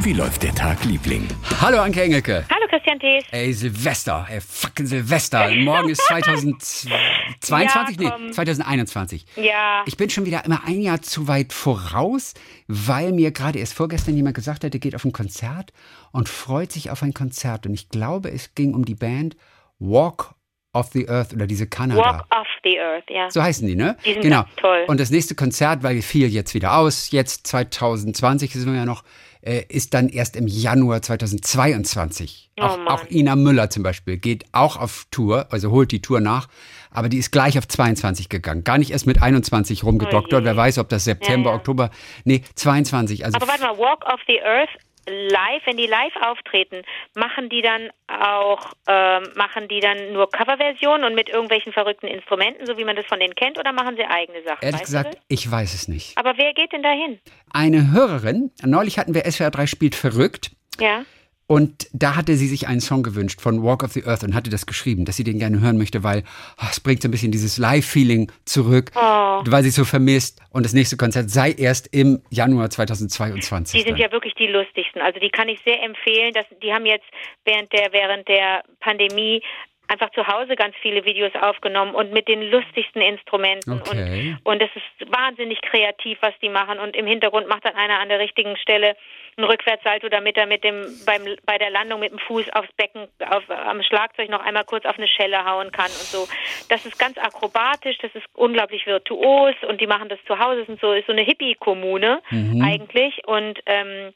Wie läuft der Tag, Liebling? Hallo Anke Engelke. Hallo Christian Thees. Ey, Silvester, ey, fucking Silvester. Morgen ist 2022, Ja, nee, 2021. Ja, Ich bin schon wieder immer ein Jahr zu weit voraus, weil mir gerade erst vorgestern jemand gesagt hat, der geht auf ein Konzert und freut sich auf ein Konzert. Und ich glaube, es ging um die Band Walk of the Earth oder diese Kanada. Walk off the Earth, ja. So heißen die, ne? Die sind genau. toll. Und das nächste Konzert, weil fiel jetzt wieder aus, jetzt 2020 sind wir ja noch, äh, ist dann erst im Januar 2022. Oh auch, auch Ina Müller zum Beispiel geht auch auf Tour, also holt die Tour nach, aber die ist gleich auf 22 gegangen. Gar nicht erst mit 21 rumgedoktert. Oh. Wer weiß, ob das September, Ja, ja. Oktober, nee, 22. Also Aber warte mal, Walk off the Earth live, wenn die live auftreten, machen die dann auch, ähm, machen die dann nur Coverversionen und mit irgendwelchen verrückten Instrumenten, so wie man das von denen kennt, oder machen sie eigene Sachen? ehrlich weißt du gesagt, ich weiß es nicht. Aber wer geht denn da hin? Eine Hörerin, neulich hatten wir SWR 3 spielt verrückt. Ja. Und da hatte sie sich einen Song gewünscht von Walk of the Earth und hatte das geschrieben, dass sie den gerne hören möchte, weil ah, es bringt so ein bisschen dieses Live-Feeling zurück, Oh. weil sie es so vermisst. Und das nächste Konzert sei erst im Januar 2022. Die sind dann. ja wirklich die lustigsten. Also die kann ich sehr empfehlen. Dass, die haben jetzt während der, während der Pandemie einfach zu Hause ganz viele Videos aufgenommen und mit den lustigsten Instrumenten. Okay. Und, und es ist wahnsinnig kreativ, was die machen. Und im Hintergrund macht dann einer an der richtigen Stelle ein Rückwärtssalto, damit er mit dem, beim, bei der Landung mit dem Fuß aufs Becken, auf, am Schlagzeug noch einmal kurz auf eine Schelle hauen kann und so. Das ist ganz akrobatisch, das ist unglaublich virtuos und die machen das zu Hause. Es sind so, ist so eine Hippie-Kommune eigentlich und ähm,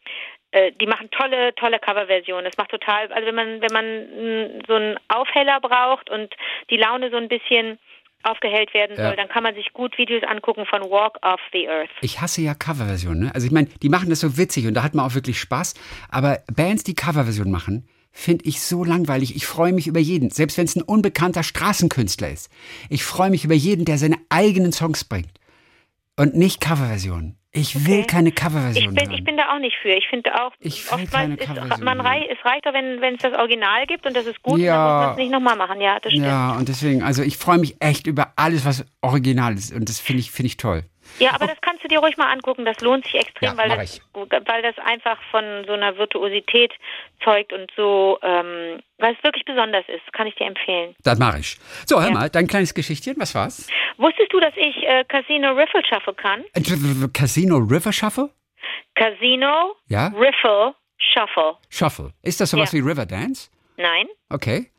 äh, die machen tolle, tolle Coverversionen. Es macht total, also wenn man, wenn man mm, so einen Aufheller braucht und die Laune so ein bisschen aufgehellt werden Ja. soll, dann kann man sich gut Videos angucken von Walk off the Earth. Ich hasse ja Coverversionen. Ne? Also ich meine, die machen das so witzig und da hat man auch wirklich Spaß. Aber Bands, die Coverversionen machen, finde ich so langweilig. Ich freue mich über jeden, selbst wenn es ein unbekannter Straßenkünstler ist. Ich freue mich über jeden, der seine eigenen Songs bringt. Und nicht Coverversionen. Ich will Okay. keine Ich Coverversionen bin, hören. ich bin da auch nicht für. Ich finde auch, Ich will oftmals ist, Coverversion man rei es reicht doch, wenn wenn es das Original gibt und das ist gut, Ja. dann muss man es nicht nochmal machen. Ja, das stimmt. Ja, und deswegen, also ich freue mich echt über alles, was original ist. Und das finde ich, finde ich toll. Ja, aber das kannst du dir ruhig mal angucken. Das lohnt sich extrem, Ja, weil, das, weil das einfach von so einer Virtuosität zeugt und so, ähm, weil es wirklich besonders ist. Kann ich dir empfehlen. Das mache ich. So, hör Ja. mal, dein kleines Geschichtchen, was war's? Wusstest du, dass ich äh, Casino Riffle Shuffle kann? Äh, Casino River Shuffle? Casino Ja? Riffle Shuffle. Shuffle. Ist das sowas Ja. wie River Dance? Nein? Okay.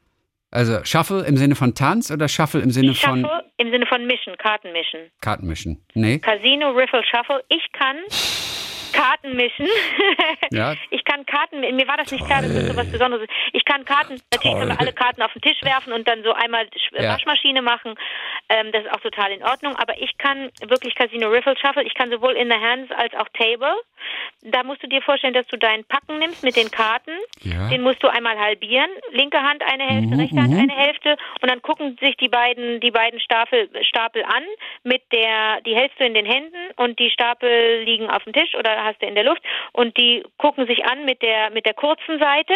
Also Shuffle im Sinne von Tanz oder Shuffle im Sinne von Shuffle im Sinne von Mischen, Kartenmischen. Kartenmischen? Nee. Casino Riffle Shuffle. Ich kann Karten mischen. Ja. Ich kann Karten, mir war das nicht klar, dass das so was Besonderes ist. Ich kann Karten, natürlich können wir alle Karten auf den Tisch werfen und dann so einmal Ja. Waschmaschine machen. Ähm, das ist auch total in Ordnung. Aber ich kann wirklich Casino Riffle Shuffle. Ich kann sowohl in the hands als auch Table. Da musst du dir vorstellen, dass du deinen Packen nimmst mit den Karten. Ja. Den musst du einmal halbieren. Linke Hand eine Hälfte, Mhm, rechte Hand mhm. eine Hälfte. Und dann gucken sich die beiden, die beiden Stapel, Stapel an. Mit der, die hältst du in den Händen und die Stapel liegen auf dem Tisch oder hast du in der Luft. Und die gucken sich an mit der, mit der kurzen Seite.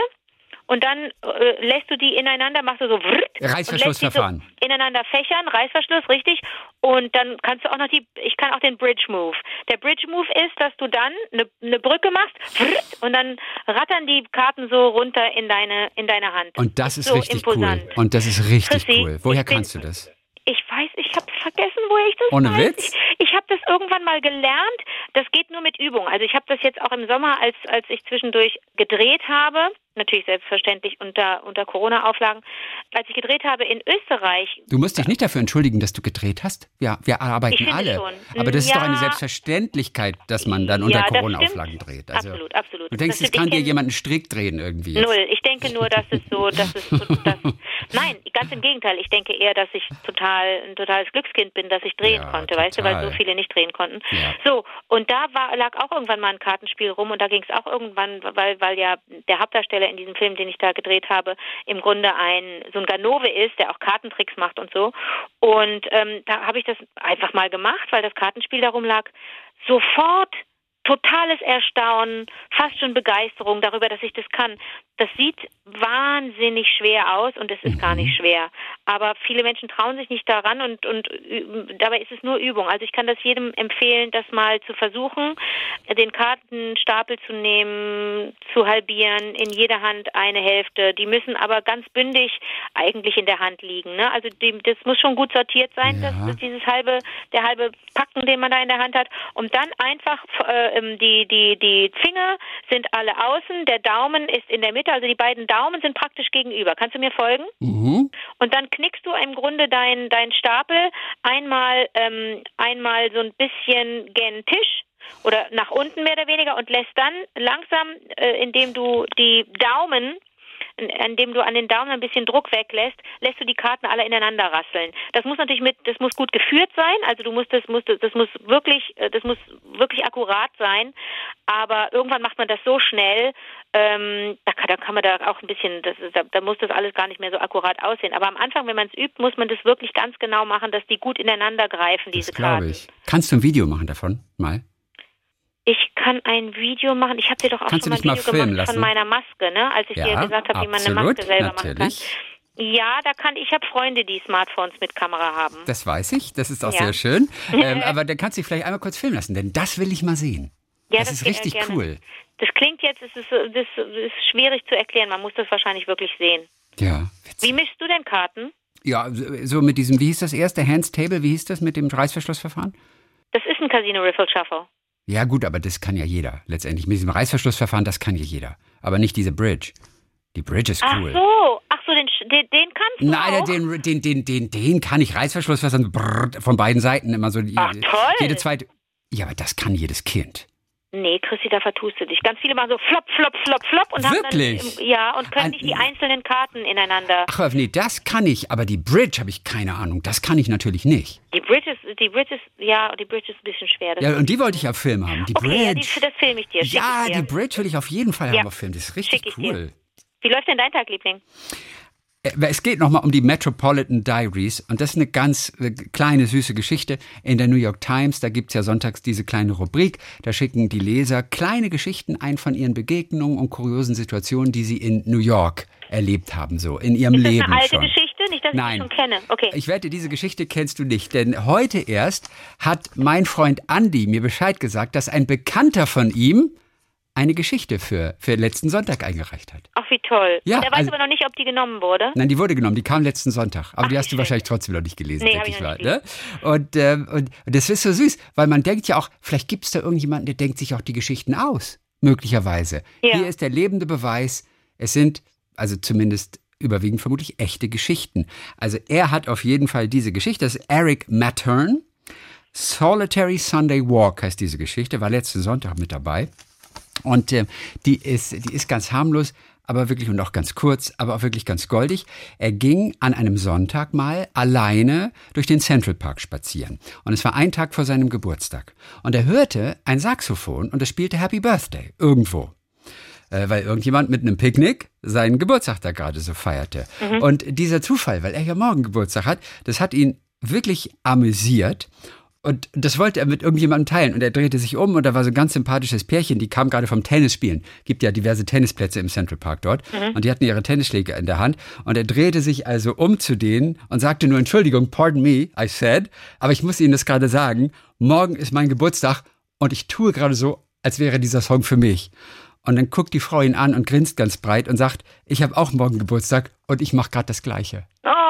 Und dann äh, lässt du die ineinander, machst du so die Reißverschlussverfahren. so ineinander fächern, Reißverschluss, richtig. Und dann kannst du auch noch die, ich kann auch den Bridge Move. Der Bridge Move ist, dass du dann eine, eine Brücke machst und dann rattern die Karten so runter in deine, in deine Hand. Und das ist so richtig imposant. cool. Und das ist richtig Chrissy, cool. Woher kannst du das? Ich weiß, ich habe vergessen, woher ich das Ohne weiß. Witz? Ich, ich habe das irgendwann mal gelernt. Das geht nur mit Übung. Also ich habe das jetzt auch im Sommer, als als ich zwischendurch gedreht habe, natürlich selbstverständlich unter unter Corona-Auflagen, als ich gedreht habe in Österreich. Du musst dich nicht dafür entschuldigen, dass du gedreht hast. Ja, wir arbeiten alle. schon. Aber das ist doch eine Ja. Selbstverständlichkeit, dass man dann unter Ja, Corona-Auflagen dreht. Also, absolut, absolut. Du denkst, Das es kann dir jemand einen Strick drehen irgendwie. Jetzt. Null. Ich denke nur, dass es so, dass es so, dass, nein, ganz im Gegenteil. Ich denke eher, dass ich total ein totales Glückskind bin, dass ich drehen Ja, konnte, weißt du, weil total. so viele nicht drehen konnten. Ja. So und da war lag auch irgendwann mal ein Kartenspiel rum und da ging es auch irgendwann, weil weil ja der Hauptdarsteller in diesem Film, den ich da gedreht habe, im Grunde ein so ein Ganove ist, der auch Kartentricks macht und so. Und ähm, da habe ich das einfach mal gemacht, weil das Kartenspiel darum lag. Sofort totales Erstaunen, fast schon Begeisterung darüber, dass ich das kann. Das sieht wahnsinnig schwer aus und es ist mhm. gar nicht schwer. Aber viele Menschen trauen sich nicht daran und, und dabei ist es nur Übung. Also ich kann das jedem empfehlen, das mal zu versuchen, den Kartenstapel zu nehmen, zu halbieren, in jeder Hand eine Hälfte. Die müssen aber ganz bündig eigentlich in der Hand liegen. Ne? Also die, das muss schon gut sortiert sein, ja. das, das dieses halbe, der halbe Packen, den man da in der Hand hat. Und dann einfach äh, ähm, die, die, die Finger sind alle außen, der Daumen ist in der Mitte, also die beiden Daumen sind praktisch gegenüber. Kannst du mir folgen? Mhm. Und dann knickst du im Grunde deinen dein Stapel einmal, ähm, einmal so ein bisschen gen Tisch oder nach unten mehr oder weniger und lässt dann langsam, äh, indem du die Daumen indem du an den Daumen ein bisschen Druck weglässt, lässt du die Karten alle ineinander rasseln. Das muss natürlich mit, das muss gut geführt sein, also du musst, das muss, das muss wirklich, äh, das muss wirklich akkurat sein, aber irgendwann macht man das so schnell, ähm, da, kann, da kann man da auch ein bisschen, das, da, da muss das alles gar nicht mehr so akkurat aussehen. Aber am Anfang, wenn man es übt, muss man das wirklich ganz genau machen, dass die gut ineinander greifen, diese das Karten. ich. Kannst du ein Video machen davon, mal? Ich kann ein Video machen. Ich habe dir doch auch Kannst schon mal ein Video gemacht lassen? von meiner Maske, ne? Als ich ja, dir gesagt habe, wie man eine Maske selber natürlich. machen kann. Ja, da kann ich habe Freunde, die Smartphones mit Kamera haben. Das weiß ich, das ist auch ja. sehr schön. Ähm, aber dann kannst du dich vielleicht einmal kurz filmen lassen, denn das will ich mal sehen. Ja, das, das ist richtig gerne. cool. Das klingt jetzt, es ist, das ist schwierig zu erklären. Man muss das wahrscheinlich wirklich sehen. Ja. Witzig. Wie mischst du denn Karten? Ja, so mit diesem, wie hieß das erste, Hands Table, wie hieß das mit dem Reißverschlussverfahren? Das ist ein Casino Riffle Shuffle. Ja, gut, aber das kann ja jeder letztendlich. Mit diesem Reißverschlussverfahren, das kann ja jeder. Aber nicht diese Bridge. Die Bridge ist cool. Ach so, ach so, den, den, den kannst du Nein, auch? Den, den, den, den, den kann ich. Reißverschlussverfahren von beiden Seiten immer so. Ach, toll. Jede zweite. Ja, aber das kann jedes Kind. Nee, Chrissy, da vertust du dich. Ganz viele machen so flop, flop, flop, flop und Wirklich? haben dann, ja, und können An, nicht die einzelnen Karten ineinander. Ach, nee, das kann ich, aber die Bridge habe ich keine Ahnung. Das kann ich natürlich nicht. Die Bridge ist, die Bridge ist, ja, die Bridge ist ein bisschen schwer. Ja, und die wollte ich auf Film haben. Die okay, Bridge. Ja, die, das filme ich dir. ja, ich dir. die Bridge will ich auf jeden Fall ja. haben auf Film. Das ist richtig cool. Wie läuft denn dein Tag, Liebling? Äh, es geht nochmal um die Metropolitan Diaries und das ist eine ganz äh, kleine, süße Geschichte in der New York Times. Da gibt es ja sonntags diese kleine Rubrik. Da schicken die Leser kleine Geschichten ein von ihren Begegnungen und kuriosen Situationen, die sie in New York erlebt haben, so in ihrem ist Leben. Ist das eine alte schon. Geschichte? Nicht, dass Nein. ich schon kenne. Okay. Ich wette, diese Geschichte kennst du nicht, denn heute erst hat mein Freund Andy mir Bescheid gesagt, dass ein Bekannter von ihm eine Geschichte für, für letzten Sonntag eingereicht hat. Ach, wie toll. Ja, der weiß also, aber noch nicht, ob die genommen wurde. Nein, die wurde genommen. Die kam letzten Sonntag. Aber Ach, die hast du wahrscheinlich trotzdem noch nicht gelesen, nee, denke ich, ich mal. Ne? Und, äh, und, und das ist so süß, weil man denkt ja auch, vielleicht gibt es da irgendjemanden, der denkt sich auch die Geschichten aus. Möglicherweise. Ja. Hier ist der lebende Beweis. Es sind, also zumindest überwiegend vermutlich echte Geschichten. Also er hat auf jeden Fall diese Geschichte. Das ist Eric Mattern. Solitary Sunday Walk heißt diese Geschichte, war letzten Sonntag mit dabei. Und äh, die, ist, die ist ganz harmlos, aber wirklich und auch ganz kurz, aber auch wirklich ganz goldig. Er ging an einem Sonntag mal alleine durch den Central Park spazieren. Und es war ein Tag vor seinem Geburtstag. Und er hörte ein Saxophon und es spielte Happy Birthday irgendwo. Äh, weil irgendjemand mit einem Picknick seinen Geburtstag da gerade so feierte. Mhm. Und dieser Zufall, weil er ja morgen Geburtstag hat, das hat ihn wirklich amüsiert. Und das wollte er mit irgendjemandem teilen. Und er drehte sich um und da war so ein ganz sympathisches Pärchen, die kam gerade vom Tennisspielen. Gibt ja diverse Tennisplätze im Central Park dort. Mhm. Und die hatten ihre Tennisschläge in der Hand. Und er drehte sich also um zu denen und sagte nur, Entschuldigung, pardon me, I said. Aber ich muss Ihnen das gerade sagen. Morgen ist mein Geburtstag und ich tue gerade so, als wäre dieser Song für mich. Und dann guckt die Frau ihn an und grinst ganz breit und sagt, ich habe auch morgen Geburtstag und ich mache gerade das Gleiche. Oh.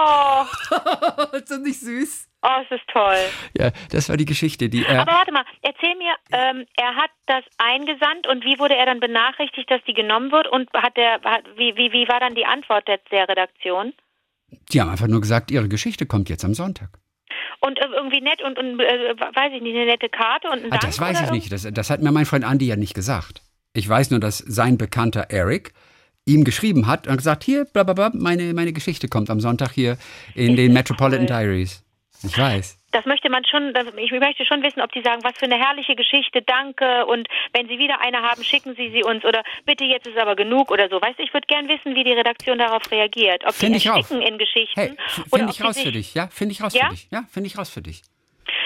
ist das nicht süß? Oh, es ist toll. Ja, das war die Geschichte, die er. Aber warte mal, erzähl mir, ähm, er hat das eingesandt und wie wurde er dann benachrichtigt, dass die genommen wird und hat der, hat, wie, wie, wie war dann die Antwort der, der Redaktion? Die haben einfach nur gesagt, ihre Geschichte kommt jetzt am Sonntag. Und äh, irgendwie nett und, und äh, weiß ich nicht, eine nette Karte und ein ah, Das weiß ich nicht. Das, das hat mir mein Freund Andy ja nicht gesagt. Ich weiß nur, dass sein Bekannter Eric ihm geschrieben hat und gesagt, hier, blablabla, meine, meine Geschichte kommt am Sonntag hier in ist den Metropolitan cool. Diaries. Ich weiß. Das möchte man schon, ich möchte schon wissen, ob die sagen, was für eine herrliche Geschichte, danke und wenn Sie wieder eine haben, schicken Sie sie uns oder bitte jetzt ist aber genug oder so. Weißt du, ich würde gern wissen, wie die Redaktion darauf reagiert. Ob find die ersticken in Geschichten. Hey, finde ich raus für dich, ja? Finde ich raus ja? für dich. Ja, finde ich raus für dich.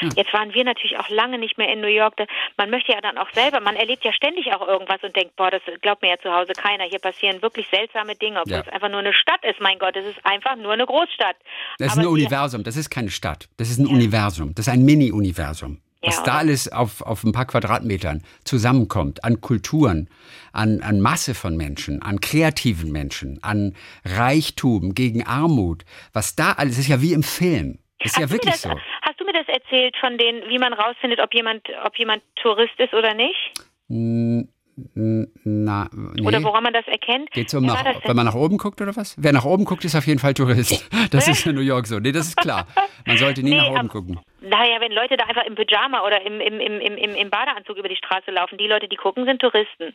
Ja. Jetzt waren wir natürlich auch lange nicht mehr in New York. Man möchte ja dann auch selber, man erlebt ja ständig auch irgendwas und denkt, boah, das glaubt mir ja zu Hause keiner. Hier passieren wirklich seltsame Dinge, obwohl ja. es einfach nur eine Stadt ist. Mein Gott, es ist einfach nur eine Großstadt. Das ist Aber ein Universum, das ist keine Stadt. Das ist ein ja. Universum. Das ist ein Mini-Universum. Was ja, da alles auf, auf ein paar Quadratmetern zusammenkommt, an Kulturen, an, an Masse von Menschen, an kreativen Menschen, an Reichtum gegen Armut, was da alles ist ja wie im Film. Ist hast ja wirklich das, so. Hast du mir das erzählt von den, wie man rausfindet, ob jemand, ob jemand Tourist ist oder nicht? Na, nee. Oder woran man das erkennt? Geht's um nach, wenn man nach oben guckt oder was? Wer nach oben guckt, ist auf jeden Fall Tourist. Das ist in New York so. Nee, das ist klar. Man sollte nie nee, nach oben gucken. Naja, wenn Leute da einfach im Pyjama oder im, im, im, im, im Badeanzug über die Straße laufen, die Leute, die gucken, sind Touristen.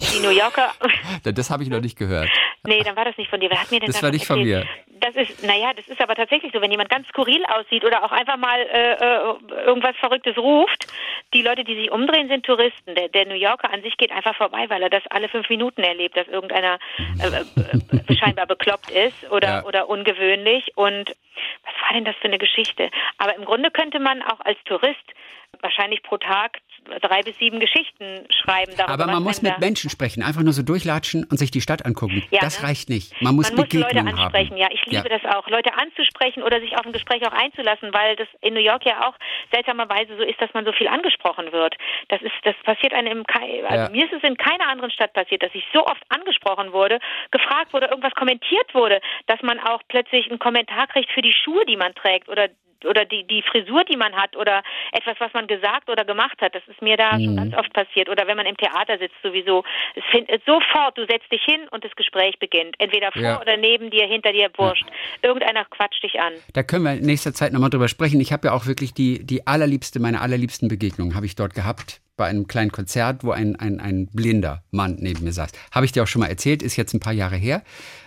Die New Yorker. das habe ich noch nicht gehört. Nee, dann war das nicht von dir. Wer hat mir denn das war nicht von mir. Das ist, naja, das ist aber tatsächlich so, wenn jemand ganz skurril aussieht oder auch einfach mal äh, äh, irgendwas Verrücktes ruft, die Leute, die sich umdrehen, sind Touristen. Der, der New Yorker an sich geht einfach vorbei, weil er das alle fünf Minuten erlebt, dass irgendeiner äh, äh, scheinbar bekloppt ist oder, ja. oder ungewöhnlich. Und was war denn das für eine Geschichte? Aber im Grunde könnte man auch als Tourist wahrscheinlich pro Tag drei bis sieben Geschichten schreiben. Darüber, Aber man muss mit Menschen sprechen, einfach nur so durchlatschen und sich die Stadt angucken. Ja, das ne? reicht nicht. Man muss, man muss Leute ansprechen. Haben. Ja, ich liebe ja. das auch, Leute anzusprechen oder sich auf ein Gespräch auch einzulassen, weil das in New York ja auch seltsamerweise so ist, dass man so viel angesprochen wird. Das ist, das passiert einem im, also ja. mir ist es in keiner anderen Stadt passiert, dass ich so oft angesprochen wurde, gefragt wurde, irgendwas kommentiert wurde, dass man auch plötzlich einen Kommentar kriegt für die Schuhe, die man trägt oder oder die, die Frisur, die man hat oder etwas, was man gesagt oder gemacht hat. Das ist mir da mhm. schon ganz oft passiert. Oder wenn man im Theater sitzt sowieso. Es findet sofort, du setzt dich hin und das Gespräch beginnt. Entweder vor ja. oder neben dir, hinter dir, wurscht. Ja. Irgendeiner quatscht dich an. Da können wir in nächster Zeit nochmal drüber sprechen. Ich habe ja auch wirklich die, die allerliebste, meine allerliebsten Begegnungen habe ich dort gehabt bei einem kleinen Konzert, wo ein, ein, ein blinder Mann neben mir saß. Habe ich dir auch schon mal erzählt, ist jetzt ein paar Jahre her.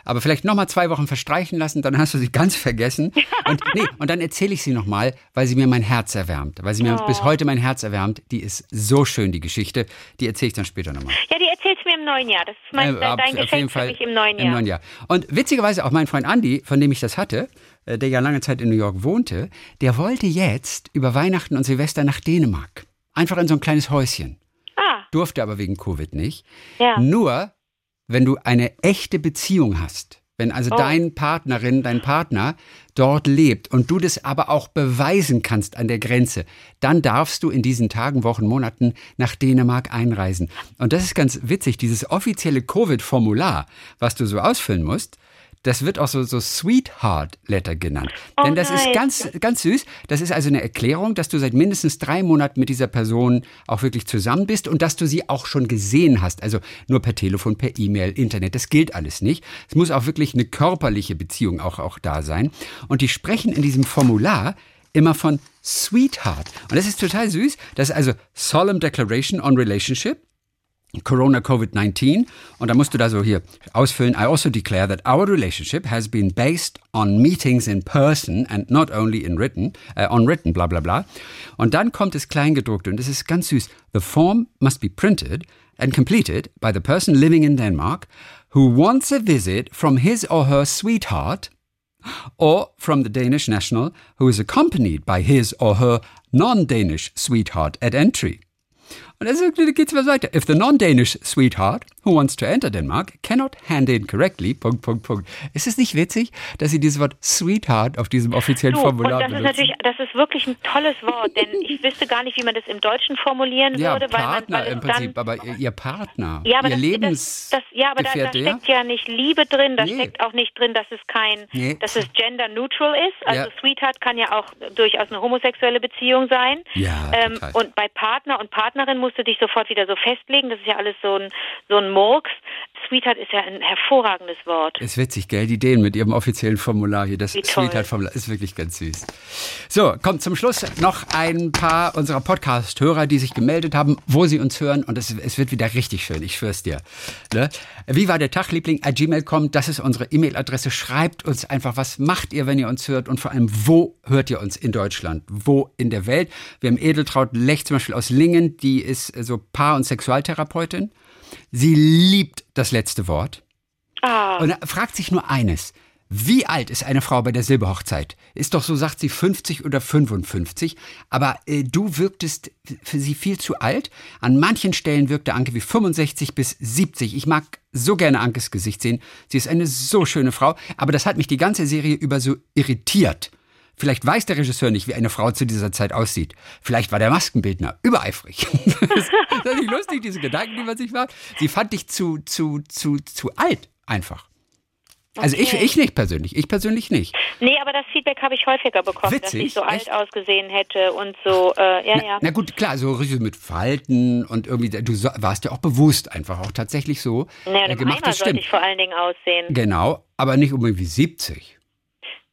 Aber vielleicht noch mal zwei Wochen verstreichen lassen, dann hast du sie ganz vergessen. Und, nee, und dann erzähle ich sie noch mal, weil sie mir mein Herz erwärmt. Weil sie mir oh. bis heute mein Herz erwärmt. Die ist so schön, die Geschichte. Die erzähle ich dann später noch mal. Ja, die erzählst du mir im neuen Jahr. Das ist mein, äh, dein auf Geschenk für mich im neuen Jahr. Im neuen Jahr. Und witzigerweise auch mein Freund Andy, von dem ich das hatte, äh, der ja lange Zeit in New York wohnte, der wollte jetzt über Weihnachten und Silvester nach Dänemark. Einfach in so ein kleines Häuschen durfte aber wegen Covid nicht. Ja. Nur, wenn du eine echte Beziehung hast, wenn also oh. dein Partnerin, dein Partner dort lebt und du das aber auch beweisen kannst an der Grenze, dann darfst du in diesen Tagen, Wochen, Monaten nach Dänemark einreisen. Und das ist ganz witzig, dieses offizielle Covid-Formular, was du so ausfüllen musst, das wird auch so, so Sweetheart Letter genannt. Oh Denn das nein. ist ganz, ganz süß. Das ist also eine Erklärung, dass du seit mindestens drei Monaten mit dieser Person auch wirklich zusammen bist und dass du sie auch schon gesehen hast. Also nur per Telefon, per E-Mail, Internet. Das gilt alles nicht. Es muss auch wirklich eine körperliche Beziehung auch, auch da sein. Und die sprechen in diesem Formular immer von Sweetheart. Und das ist total süß. Das ist also Solemn Declaration on Relationship. Corona COVID-19 und da musst du da so hier ausfüllen. I also declare that our relationship has been based on meetings in person and not only in written, uh, on written, bla bla bla. Und dann kommt es Kleingedruckte und das ist ganz süß. The form must be printed and completed by the person living in Denmark who wants a visit from his or her sweetheart or from the Danish national who is accompanied by his or her non-Danish sweetheart at entry. Und dann geht es weiter. If the non-Danish sweetheart who wants to enter Denmark cannot hand in correctly, Punkt, Punkt, Punkt. Ist es nicht witzig, dass Sie dieses Wort Sweetheart auf diesem offiziellen du, Formular und das benutzen? ist natürlich, das ist wirklich ein tolles Wort, denn ich wüsste gar nicht, wie man das im Deutschen formulieren ja, würde. Partner weil man, im Prinzip, aber Ihr Partner, ja, aber Ihr das, Lebens das, das, Ja, aber da, da, steckt ja nicht Liebe drin, da nee. steckt auch nicht drin, dass es kein, nee. dass es gender neutral ist. Also ja. Sweetheart kann ja auch durchaus eine homosexuelle Beziehung sein. Ja, ähm, und bei Partner und Partnerin musst du dich sofort wieder so festlegen. Das ist ja alles so ein, so ein Murks. Sweetheart ist ja ein hervorragendes Wort. Ist witzig, gell? Die Ideen mit ihrem offiziellen Formular hier. Das Sweetheart-Formular ist wirklich ganz süß. So, kommt zum Schluss noch ein paar unserer Podcast-Hörer, die sich gemeldet haben, wo sie uns hören. Und es, es wird wieder richtig schön, ich schwör's dir. Ne? Wie war der Tag, Liebling? At gmail.com, das ist unsere E-Mail-Adresse. Schreibt uns einfach, was macht ihr, wenn ihr uns hört? Und vor allem, wo hört ihr uns in Deutschland? Wo in der Welt? Wir haben Edeltraut Lech zum Beispiel aus Lingen, die ist so Paar- und Sexualtherapeutin. Sie liebt das letzte Wort. Ah. Und fragt sich nur eines. Wie alt ist eine Frau bei der Silberhochzeit? Ist doch so, sagt sie, 50 oder 55. Aber äh, du wirktest für sie viel zu alt. An manchen Stellen wirkte Anke wie 65 bis 70. Ich mag so gerne Ankes Gesicht sehen. Sie ist eine so schöne Frau. Aber das hat mich die ganze Serie über so irritiert. Vielleicht weiß der Regisseur nicht, wie eine Frau zu dieser Zeit aussieht. Vielleicht war der Maskenbildner übereifrig. das ist nicht lustig, diese Gedanken, die man sich macht. Sie fand dich zu, zu, zu, zu alt, einfach. Also ich, ich nicht persönlich, ich persönlich nicht. Nee, aber das Feedback habe ich häufiger bekommen, Witzig, dass ich so echt? alt ausgesehen hätte und so, äh, ja, Na, ja. na gut, klar, so richtig mit Falten und irgendwie, du warst ja auch bewusst einfach, auch tatsächlich so Naja, äh, gemacht, das sollte stimmt. ich vor allen Dingen aussehen. Genau, aber nicht unbedingt wie 70.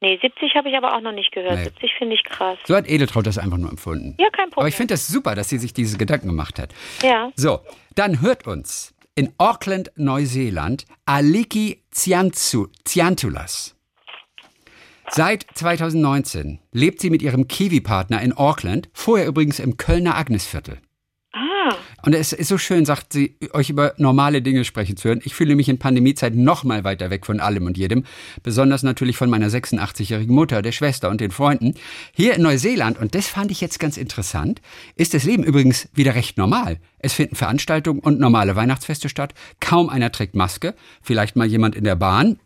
Nee, 70 habe ich aber auch noch nicht gehört. Nee. 70 finde ich krass. So hat Edeltraut das einfach nur empfunden. Ja, kein Problem. Aber ich finde das super, dass sie sich diese Gedanken gemacht hat. Ja. So, dann hört uns in Auckland, Neuseeland, Aliki Tsiantsu- Tsiantulas. Seit 2019 lebt sie mit ihrem Kiwi-Partner in Auckland, vorher übrigens im Kölner Agnesviertel. Ah, Und es ist so schön, sagt sie, euch über normale Dinge sprechen zu hören. Ich fühle mich in Pandemiezeit noch mal weiter weg von allem und jedem. Besonders natürlich von meiner 86-jährigen Mutter, der Schwester und den Freunden. Hier in Neuseeland, und das fand ich jetzt ganz interessant, ist das Leben übrigens wieder recht normal. Es finden Veranstaltungen und normale Weihnachtsfeste statt. Kaum einer trägt Maske. Vielleicht mal jemand in der Bahn.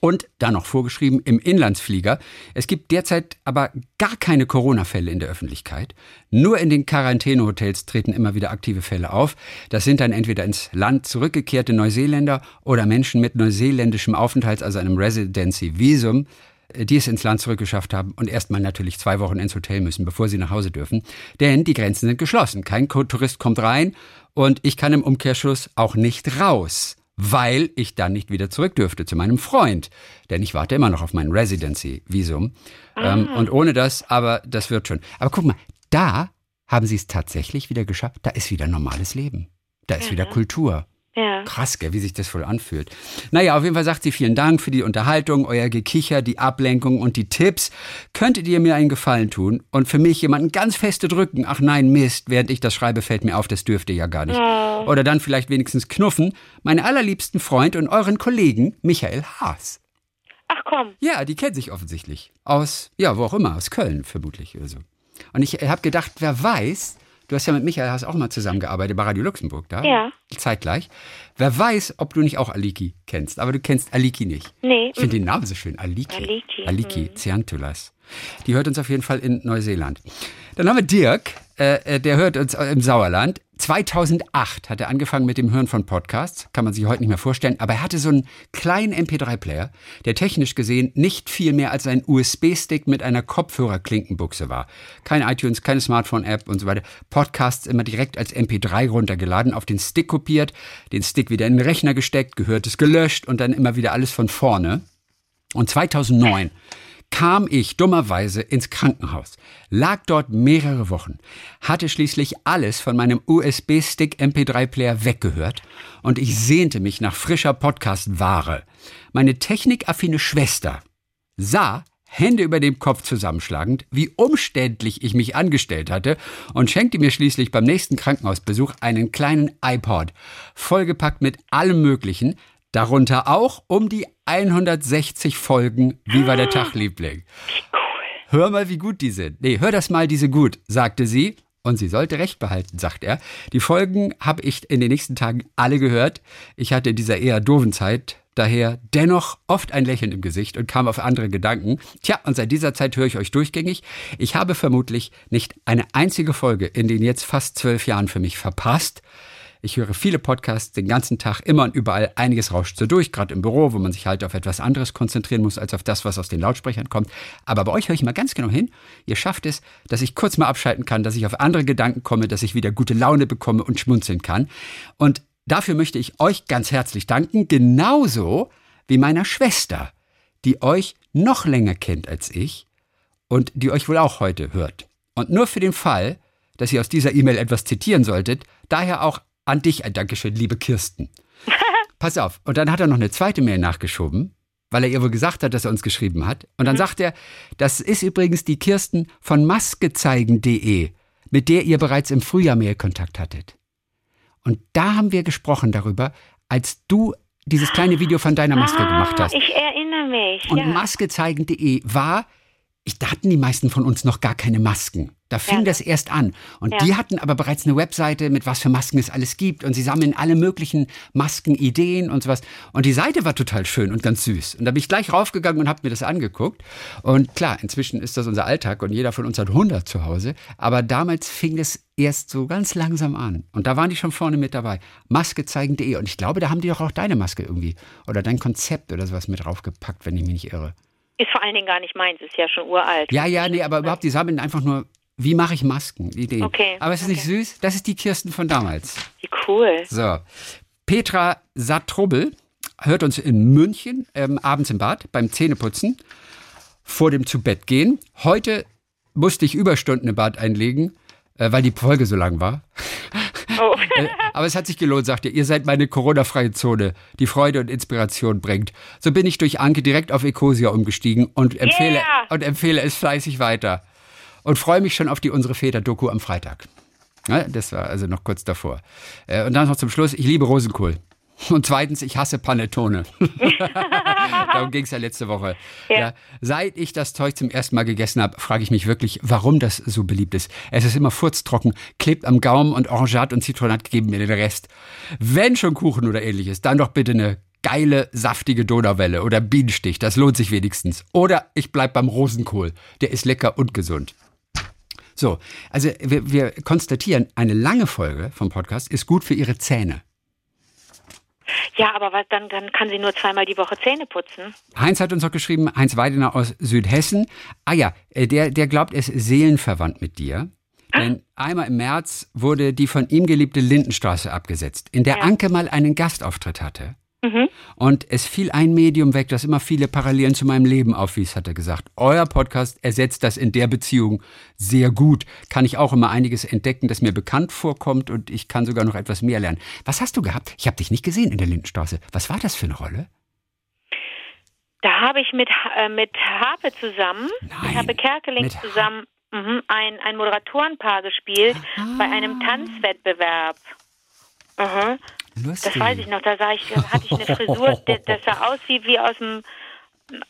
Und dann noch vorgeschrieben im Inlandsflieger. Es gibt derzeit aber gar keine Corona-Fälle in der Öffentlichkeit. Nur in den Quarantänehotels treten immer wieder aktive Fälle auf. Das sind dann entweder ins Land zurückgekehrte Neuseeländer oder Menschen mit neuseeländischem Aufenthalts, also einem Residency-Visum, äh, die es ins Land zurückgeschafft haben und erstmal natürlich zwei Wochen ins Hotel müssen, bevor sie nach Hause dürfen. Denn die Grenzen sind geschlossen. Kein Tourist kommt rein und ich kann im Umkehrschluss auch nicht raus weil ich dann nicht wieder zurück dürfte zu meinem Freund. Denn ich warte immer noch auf mein Residency-Visum. Ähm, und ohne das, aber das wird schon. Aber guck mal, da haben sie es tatsächlich wieder geschafft. Da ist wieder normales Leben. Da ist wieder Kultur. Ja. Krass, gell, wie sich das wohl anfühlt. Naja, auf jeden Fall sagt sie vielen Dank für die Unterhaltung, euer Gekicher, die Ablenkung und die Tipps. Könntet ihr mir einen Gefallen tun und für mich jemanden ganz feste drücken? Ach nein, Mist, während ich das schreibe, fällt mir auf, das dürft ihr ja gar nicht. Oder dann vielleicht wenigstens knuffen. Meinen allerliebsten Freund und euren Kollegen Michael Haas. Ach komm. Ja, die kennt sich offensichtlich. Aus, ja, wo auch immer, aus Köln vermutlich oder so. Und ich habe gedacht, wer weiß, du hast ja mit Michael Haas auch mal zusammengearbeitet bei Radio Luxemburg da. Ja. Zeitgleich. Wer weiß, ob du nicht auch Aliki kennst. Aber du kennst Aliki nicht. Nee. Ich finde den Namen so schön. Aliki. Aliki, Aliki Tsiantulas. Die hört uns auf jeden Fall in Neuseeland. Dann haben wir Dirk, äh, äh, der hört uns äh, im Sauerland. 2008 hat er angefangen mit dem Hören von Podcasts. Kann man sich heute nicht mehr vorstellen. Aber er hatte so einen kleinen MP3-Player, der technisch gesehen nicht viel mehr als ein USB-Stick mit einer Kopfhörerklinkenbuchse war. Kein iTunes, keine Smartphone-App und so weiter. Podcasts immer direkt als MP3 runtergeladen, auf den Stick kopiert, den Stick wieder in den Rechner gesteckt, gehörtes gelöscht und dann immer wieder alles von vorne. Und 2009 kam ich dummerweise ins Krankenhaus, lag dort mehrere Wochen, hatte schließlich alles von meinem USB-Stick MP3-Player weggehört und ich sehnte mich nach frischer Podcast-Ware. Meine technikaffine Schwester sah, Hände über dem Kopf zusammenschlagend, wie umständlich ich mich angestellt hatte und schenkte mir schließlich beim nächsten Krankenhausbesuch einen kleinen iPod, vollgepackt mit allem Möglichen, darunter auch um die 160 Folgen Wie war der Tag, Liebling. Hör mal, wie gut die sind. Nee, hör das mal, diese gut, sagte sie. Und sie sollte recht behalten, sagt er. Die Folgen habe ich in den nächsten Tagen alle gehört. Ich hatte in dieser eher doofen Zeit daher dennoch oft ein Lächeln im Gesicht und kam auf andere Gedanken. Tja, und seit dieser Zeit höre ich euch durchgängig. Ich habe vermutlich nicht eine einzige Folge in den jetzt fast zwölf Jahren für mich verpasst. Ich höre viele Podcasts den ganzen Tag immer und überall. Einiges rauscht so durch, gerade im Büro, wo man sich halt auf etwas anderes konzentrieren muss, als auf das, was aus den Lautsprechern kommt. Aber bei euch höre ich mal ganz genau hin. Ihr schafft es, dass ich kurz mal abschalten kann, dass ich auf andere Gedanken komme, dass ich wieder gute Laune bekomme und schmunzeln kann. Und dafür möchte ich euch ganz herzlich danken, genauso wie meiner Schwester, die euch noch länger kennt als ich und die euch wohl auch heute hört. Und nur für den Fall, dass ihr aus dieser E-Mail etwas zitieren solltet, daher auch an dich ein Dankeschön, liebe Kirsten. Pass auf. Und dann hat er noch eine zweite Mail nachgeschoben, weil er ihr wohl gesagt hat, dass er uns geschrieben hat. Und dann sagt er, das ist übrigens die Kirsten von maskezeigen.de, mit der ihr bereits im Frühjahr Mailkontakt hattet. Und da haben wir gesprochen darüber, als du dieses kleine Video von deiner Maske ah, gemacht hast. Ich erinnere mich. Und ja. maskezeigen.de war, ich, da hatten die meisten von uns noch gar keine Masken. Da fing Ja. das erst an. Und Ja. die hatten aber bereits eine Webseite mit was für Masken es alles gibt. Und sie sammeln alle möglichen Maskenideen und sowas. Und die Seite war total schön und ganz süß. Und da bin ich gleich raufgegangen und habe mir das angeguckt. Und klar, inzwischen ist das unser Alltag und jeder von uns hat 100 zu Hause. Aber damals fing das erst so ganz langsam an. Und da waren die schon vorne mit dabei. Maskezeigen.de. Und ich glaube, da haben die doch auch deine Maske irgendwie oder dein Konzept oder sowas mit draufgepackt, wenn ich mich nicht irre. Ist vor allen Dingen gar nicht meins, ist ja schon uralt. Ja, ja, nee, aber überhaupt, die sammeln einfach nur, wie mache ich Masken, Ideen. Okay, Aber es ist nicht okay. süß? Das ist die Kirsten von damals. Wie cool. So. Petra Satrubel hört uns in München ähm, abends im Bad beim Zähneputzen vor dem Zubettgehen. Heute musste ich Überstunden im Bad einlegen, äh, weil die Folge so lang war. Oh. Äh, Aber es hat sich gelohnt, sagt ihr. Ihr seid meine Corona-freie Zone, die Freude und Inspiration bringt. So bin ich durch Anke direkt auf Ecosia umgestiegen und empfehle, Yeah! und empfehle es fleißig weiter. Und freue mich schon auf die Unsere Väter-Doku am Freitag. Ja, das war also noch kurz davor. Äh, Und dann noch zum Schluss, ich liebe Rosenkohl. Und zweitens, ich hasse Panettone. Darum ging es ja letzte Woche. Ja. Ja. seit ich das Zeug zum ersten Mal gegessen habe, frage ich mich wirklich, warum das so beliebt ist. Es ist immer furztrocken, klebt am Gaumen und Orangat und Zitronat geben mir den Rest. Wenn schon Kuchen oder ähnliches, dann doch bitte eine geile, saftige Donauwelle oder Bienenstich. Das lohnt sich wenigstens. Oder ich bleib beim Rosenkohl. Der ist lecker und gesund. So, also wir, wir konstatieren, eine lange Folge vom Podcast ist gut für Ihre Zähne. Ja, aber was, dann, dann kann sie nur zweimal die Woche Zähne putzen. Heinz hat uns noch geschrieben, Heinz Weidener aus Südhessen. Ah ja, äh, der, der glaubt, er ist seelenverwandt mit dir. Denn einmal im März wurde die von ihm geliebte Lindenstraße abgesetzt, in der Ja. Anke mal einen Gastauftritt hatte. Mhm. Und es fiel ein Medium weg, das immer viele Parallelen zu meinem Leben aufwies, hat er gesagt. Euer Podcast ersetzt das in der Beziehung sehr gut. Kann ich auch immer einiges entdecken, das mir bekannt vorkommt und ich kann sogar noch etwas mehr lernen. Was hast du gehabt? Ich habe dich nicht gesehen in der Lindenstraße. Was war das für eine Rolle? Da habe ich mit, äh, mit Harpe zusammen, Nein, mit Harpe Kerkeling mit zusammen mhm, ein, ein Moderatorenpaar gespielt bei einem Tanzwettbewerb. Mhm. Lustig. Das weiß ich noch, da sah ich, da hatte ich eine Frisur, das, sah aus wie, wie aus dem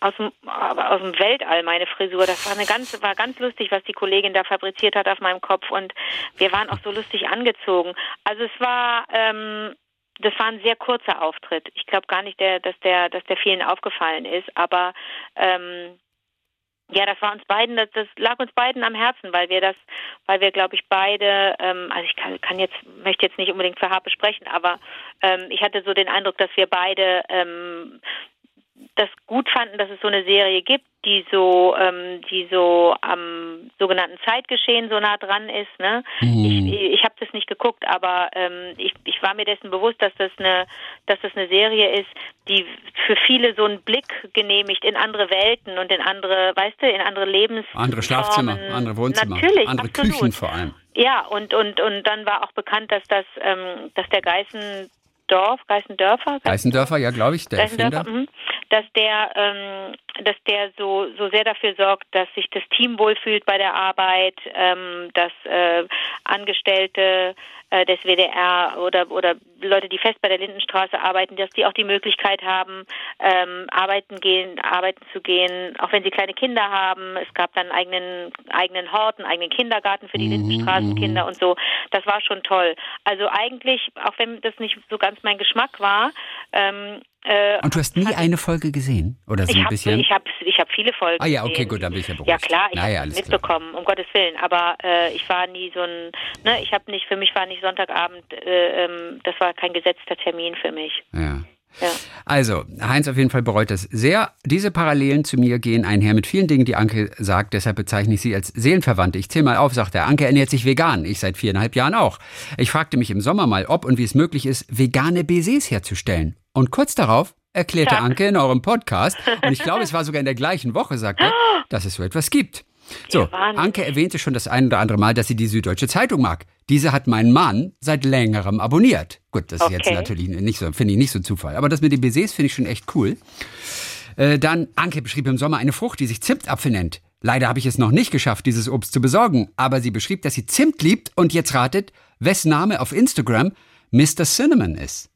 aus dem, aus dem Weltall meine Frisur. Das war eine ganz, war ganz lustig, was die Kollegin da fabriziert hat auf meinem Kopf und wir waren auch so lustig angezogen. Also es war, ähm, das war ein sehr kurzer Auftritt. Ich glaube gar nicht, der, dass der, dass der vielen aufgefallen ist, aber ähm, ja, das war uns beiden, das, das lag uns beiden am Herzen, weil wir das, weil wir, glaube ich, beide, ähm, also ich kann, kann jetzt, möchte jetzt nicht unbedingt für Harpe sprechen, aber ähm, ich hatte so den Eindruck, dass wir beide ähm, das gut fanden, dass es so eine Serie gibt, die so, ähm, die so am sogenannten Zeitgeschehen so nah dran ist. Ne? Mhm. Ich, ich habe das nicht geguckt, aber ähm, ich, ich war mir dessen bewusst, dass das eine, dass das eine Serie ist, die für viele so einen Blick genehmigt in andere Welten und in andere, weißt du, in andere Lebens Andere Schlafzimmer, andere Wohnzimmer, Natürlich, andere absolut. Küchen vor allem. Ja, und, und, und dann war auch bekannt, dass das, ähm, dass der Geißendorf, Geißendörfer, Geißendörfer, ja, glaube ich, der Erfinder. mhm, dass der, ähm, dass der so, so sehr dafür sorgt, dass sich das Team wohlfühlt bei der Arbeit, ähm, dass äh, Angestellte äh, des WDR oder, oder Leute, die fest bei der Lindenstraße arbeiten, dass die auch die Möglichkeit haben, ähm, arbeiten gehen, arbeiten zu gehen, auch wenn sie kleine Kinder haben. Es gab dann einen eigenen, eigenen Hort, einen eigenen Kindergarten für die Mhm, Lindenstraßenkinder und so. Das war schon toll. Also eigentlich, auch wenn das nicht so ganz mein Geschmack war, ähm, äh, Und du hast nie eine Folge gesehen? Oder so ein habe bisschen? ich hab, ich viele Folgen Ah ja, okay, gut, dann bin ich ja beruhigt. Ja klar, ich Naja, habe alles klar. mitbekommen, um Gottes Willen. Aber äh, ich war nie so ein, ne, ich habe nicht, für mich war nicht Sonntagabend, äh, ähm, das war kein gesetzter Termin für mich. Ja. Ja. Also, Heinz auf jeden Fall bereut das sehr. Diese Parallelen zu mir gehen einher mit vielen Dingen, die Anke sagt. Deshalb bezeichne ich sie als Seelenverwandte. Ich zähle mal auf, sagt er. Anke ernährt sich vegan. Ich seit viereinhalb Jahren auch. Ich fragte mich im Sommer mal, ob und wie es möglich ist, vegane Baisers herzustellen. Und kurz darauf erklärte Zack. Anke in eurem Podcast, und ich glaube, es war sogar in der gleichen Woche, sagte, dass es so etwas gibt. So. Anke erwähnte schon das ein oder andere Mal, dass sie die Süddeutsche Zeitung mag. Diese hat mein Mann seit längerem abonniert. Gut, das ist jetzt Okay. natürlich nicht so, finde ich nicht so Zufall. Aber das mit den Baisers finde ich schon echt cool. Äh, dann, Anke beschrieb im Sommer eine Frucht, die sich Zimtapfel nennt. Leider habe ich es noch nicht geschafft, dieses Obst zu besorgen. Aber sie beschrieb, dass sie Zimt liebt und jetzt ratet, wes Name auf Instagram Mr. Cinnamon ist.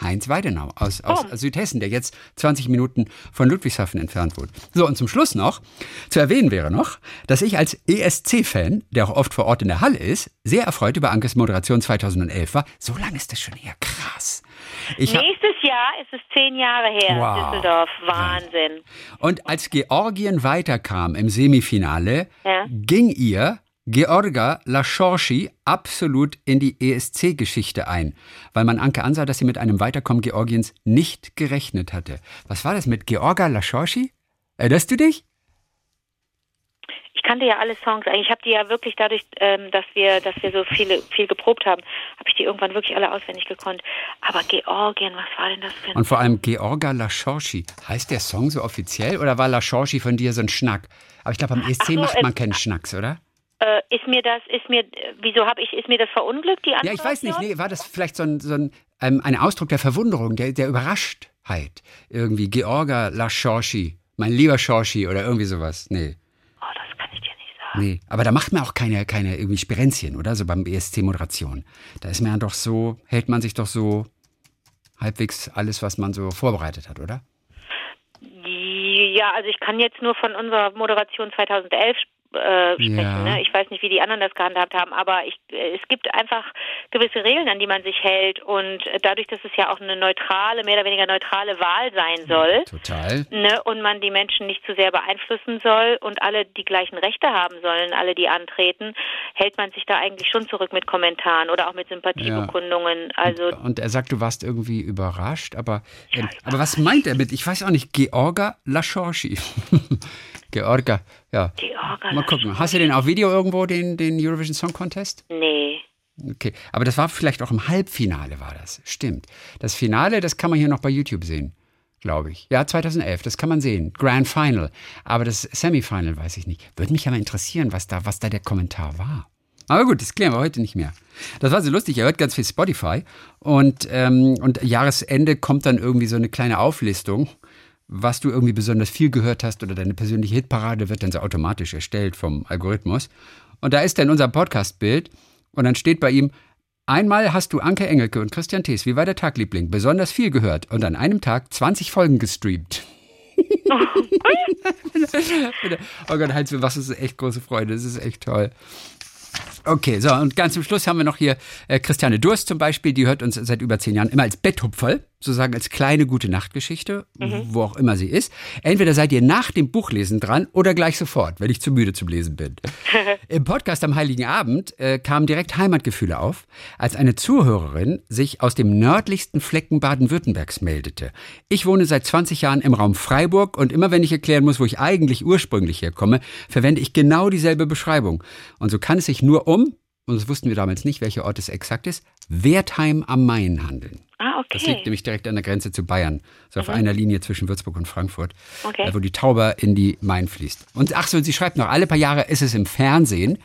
Heinz Weidenau aus, aus, aus Südhessen, der jetzt 20 Minuten von Ludwigshafen entfernt wohnt. So, und zum Schluss noch, zu erwähnen wäre noch, dass ich als ESC-Fan, der auch oft vor Ort in der Halle ist, sehr erfreut über Ankes Moderation 2011 war. So lange ist das schon her. Krass. Ich Nächstes Jahr ist es zehn Jahre her, wow. Düsseldorf. Wahnsinn. Und als Georgien weiterkam im Semifinale, ja. ging ihr Georga Lashorschi absolut in die ESC-Geschichte ein, weil man Anke ansah, dass sie mit einem Weiterkommen Georgiens nicht gerechnet hatte. Was war das mit Georga Lashorschi? Erinnerst du dich? Ich kannte ja alle Songs. Ich habe die ja wirklich dadurch, ähm, dass wir, dass wir so viele, viel geprobt haben, habe ich die irgendwann wirklich alle auswendig gekonnt. Aber Georgien, was war denn das für ein Und vor allem Georga Lashorschi. Heißt der Song so offiziell oder war Lashorschi von dir so ein Schnack? Aber ich glaube, am ESC so, macht man äh, keinen Schnacks, oder? Äh, ist mir das, ist mir, wieso habe ich, ist mir das verunglückt, die Antwort? Ja, ich weiß nicht, nee, war das vielleicht so ein, so ein, ähm, ein Ausdruck der Verwunderung, der, der Überraschtheit? Irgendwie Georga La Shorshi, mein lieber Shorshi oder irgendwie sowas. Nee. Oh, das kann ich dir nicht sagen. Nee, aber da macht man auch keine, keine irgendwie Sperenzchen, oder? So beim ESC-Moderation. Da ist man ja doch so, hält man sich doch so halbwegs alles, was man so vorbereitet hat, oder? Ja, also ich kann jetzt nur von unserer Moderation 2011 äh, sprechen. Ja. Ne? Ich weiß nicht, wie die anderen das gehandhabt haben, aber ich, äh, es gibt einfach gewisse Regeln, an die man sich hält. Und dadurch, dass es ja auch eine neutrale, mehr oder weniger neutrale Wahl sein soll, Total. Ne? und man die Menschen nicht zu sehr beeinflussen soll und alle die gleichen Rechte haben sollen, alle, die antreten, hält man sich da eigentlich schon zurück mit Kommentaren oder auch mit Sympathiebekundungen. Ja. Also und, und, er sagt, du warst irgendwie überrascht, aber, ja, äh, aber was meint er mit, ich weiß auch nicht, Georga Lashorschi? Georga, ja. Georga Mal gucken. Hast du den auf Video irgendwo, den, den Eurovision Song Contest? Nee. Okay, aber das war vielleicht auch im Halbfinale, war das. Stimmt. Das Finale, das kann man hier noch bei YouTube sehen, glaube ich. Ja, 2011, das kann man sehen. Grand Final. Aber das Semifinal weiß ich nicht. Würde mich mal interessieren, was da, was da der Kommentar war. Aber gut, das klären wir heute nicht mehr. Das war so lustig. Er hört ganz viel Spotify und, ähm, und Jahresende kommt dann irgendwie so eine kleine Auflistung was du irgendwie besonders viel gehört hast oder deine persönliche Hitparade wird dann so automatisch erstellt vom Algorithmus. Und da ist dann unser Podcast-Bild und dann steht bei ihm, einmal hast du Anke Engelke und Christian Thees, wie war der Tagliebling, besonders viel gehört und an einem Tag 20 Folgen gestreamt. oh Gott, Heinz, was ist echt große Freude, das ist echt toll. Okay, so und ganz zum Schluss haben wir noch hier äh, Christiane Durst zum Beispiel, die hört uns seit über zehn Jahren immer als Betthupferl, sozusagen als kleine gute Nachtgeschichte, mhm. wo auch immer sie ist. Entweder seid ihr nach dem Buchlesen dran oder gleich sofort, wenn ich zu müde zum Lesen bin. Im Podcast am Heiligen Abend äh, kamen direkt Heimatgefühle auf, als eine Zuhörerin sich aus dem nördlichsten Flecken Baden-Württembergs meldete. Ich wohne seit 20 Jahren im Raum Freiburg und immer wenn ich erklären muss, wo ich eigentlich ursprünglich herkomme, verwende ich genau dieselbe Beschreibung. Und so kann es sich nur um und das wussten wir damals nicht, welcher Ort es exakt ist, Wertheim am Main handeln. Ah, okay. Das liegt nämlich direkt an der Grenze zu Bayern. So mhm. auf einer Linie zwischen Würzburg und Frankfurt, okay. wo die Tauber in die Main fließt. Und ach so, sie schreibt noch, alle paar Jahre ist es im Fernsehen,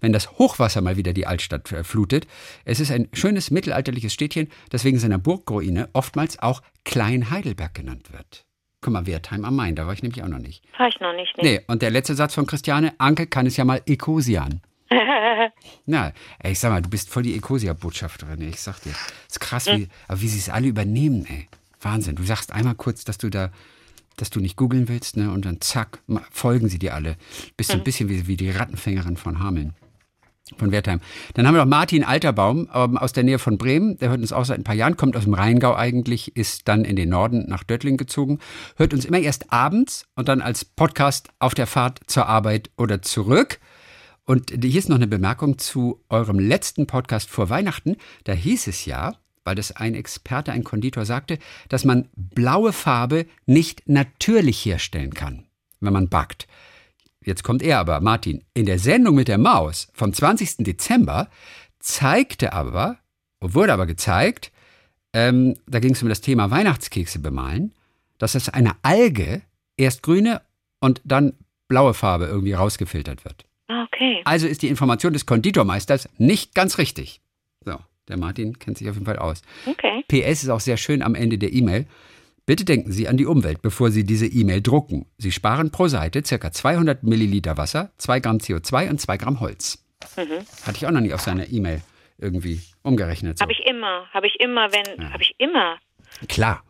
wenn das Hochwasser mal wieder die Altstadt äh, flutet. Es ist ein schönes mittelalterliches Städtchen, das wegen seiner Burgruine oftmals auch Klein Heidelberg genannt wird. Guck mal, Wertheim am Main, da war ich nämlich auch noch nicht. War ich noch nicht. Nee, nee und der letzte Satz von Christiane, Anke kann es ja mal Ecosian. Na, ey, ich sag mal, du bist voll die Ecosia-Botschafterin, ich sag dir. ist krass, wie, aber wie sie es alle übernehmen, ey. Wahnsinn. Du sagst einmal kurz, dass du da, dass du nicht googeln willst, ne? Und dann zack, folgen sie dir alle. Bist so ein mhm. bisschen wie, wie die Rattenfängerin von Hameln. Von Wertheim. Dann haben wir noch Martin Alterbaum ähm, aus der Nähe von Bremen. Der hört uns auch seit ein paar Jahren, kommt aus dem Rheingau eigentlich, ist dann in den Norden nach Döttling gezogen. Hört uns immer erst abends und dann als Podcast auf der Fahrt zur Arbeit oder zurück. Und hier ist noch eine Bemerkung zu eurem letzten Podcast vor Weihnachten. Da hieß es ja, weil das ein Experte, ein Konditor sagte, dass man blaue Farbe nicht natürlich herstellen kann, wenn man backt. Jetzt kommt er aber, Martin. In der Sendung mit der Maus vom 20. Dezember zeigte aber, wurde aber gezeigt, ähm, da ging es um das Thema Weihnachtskekse bemalen, dass es eine Alge erst grüne und dann blaue Farbe irgendwie rausgefiltert wird. Okay. Also ist die Information des Konditormeisters nicht ganz richtig. So, der Martin kennt sich auf jeden Fall aus. Okay. PS ist auch sehr schön am Ende der E-Mail. Bitte denken Sie an die Umwelt, bevor Sie diese E-Mail drucken. Sie sparen pro Seite ca. 200 Milliliter Wasser, 2 Gramm CO2 und 2 Gramm Holz. Mhm. Hatte ich auch noch nie auf seiner E-Mail irgendwie umgerechnet. So. Habe ich immer, habe ich immer, wenn, ja. habe ich immer. Klar.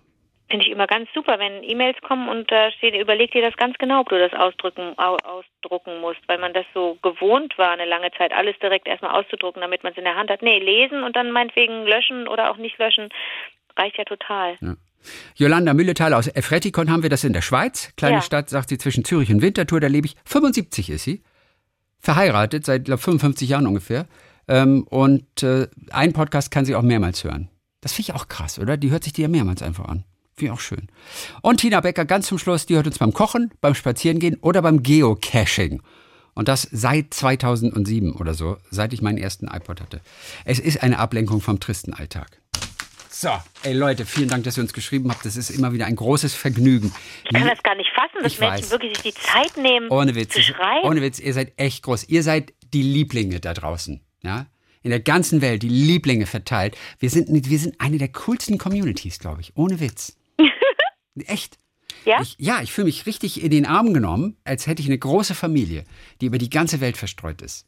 Finde ich immer ganz super, wenn E-Mails kommen und da steht, überleg dir das ganz genau, ob du das ausdrücken, au, ausdrucken musst, weil man das so gewohnt war, eine lange Zeit alles direkt erstmal auszudrucken, damit man es in der Hand hat. Nee, lesen und dann meinetwegen löschen oder auch nicht löschen, reicht ja total. Ja. Jolanda Mülletal aus Efretikon haben wir das in der Schweiz. Kleine ja. Stadt, sagt sie, zwischen Zürich und Winterthur, da lebe ich. 75 ist sie. Verheiratet, seit glaub, 55 Jahren ungefähr. Ähm, und äh, einen Podcast kann sie auch mehrmals hören. Das finde ich auch krass, oder? Die hört sich die ja mehrmals einfach an. Finde ich auch schön. Und Tina Becker ganz zum Schluss, die hört uns beim Kochen, beim Spazierengehen oder beim Geocaching. Und das seit 2007 oder so, seit ich meinen ersten iPod hatte. Es ist eine Ablenkung vom tristen Alltag. So, ey Leute, vielen Dank, dass ihr uns geschrieben habt. Das ist immer wieder ein großes Vergnügen. Ich kann das gar nicht fassen, dass ich Menschen weiß. wirklich sich die Zeit nehmen, ohne Witz, zu schreiben. Ohne Witz, ihr seid echt groß. Ihr seid die Lieblinge da draußen. Ja? In der ganzen Welt, die Lieblinge verteilt. Wir sind, wir sind eine der coolsten Communities, glaube ich. Ohne Witz. Echt. Ja? Ich, ja, ich fühle mich richtig in den Arm genommen, als hätte ich eine große Familie, die über die ganze Welt verstreut ist.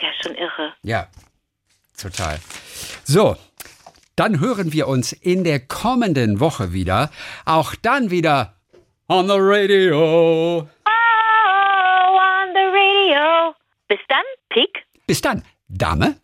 Ja, schon irre. Ja, total. So, dann hören wir uns in der kommenden Woche wieder. Auch dann wieder on the radio. Oh, on the radio. Bis dann, Pick. Bis dann, Dame.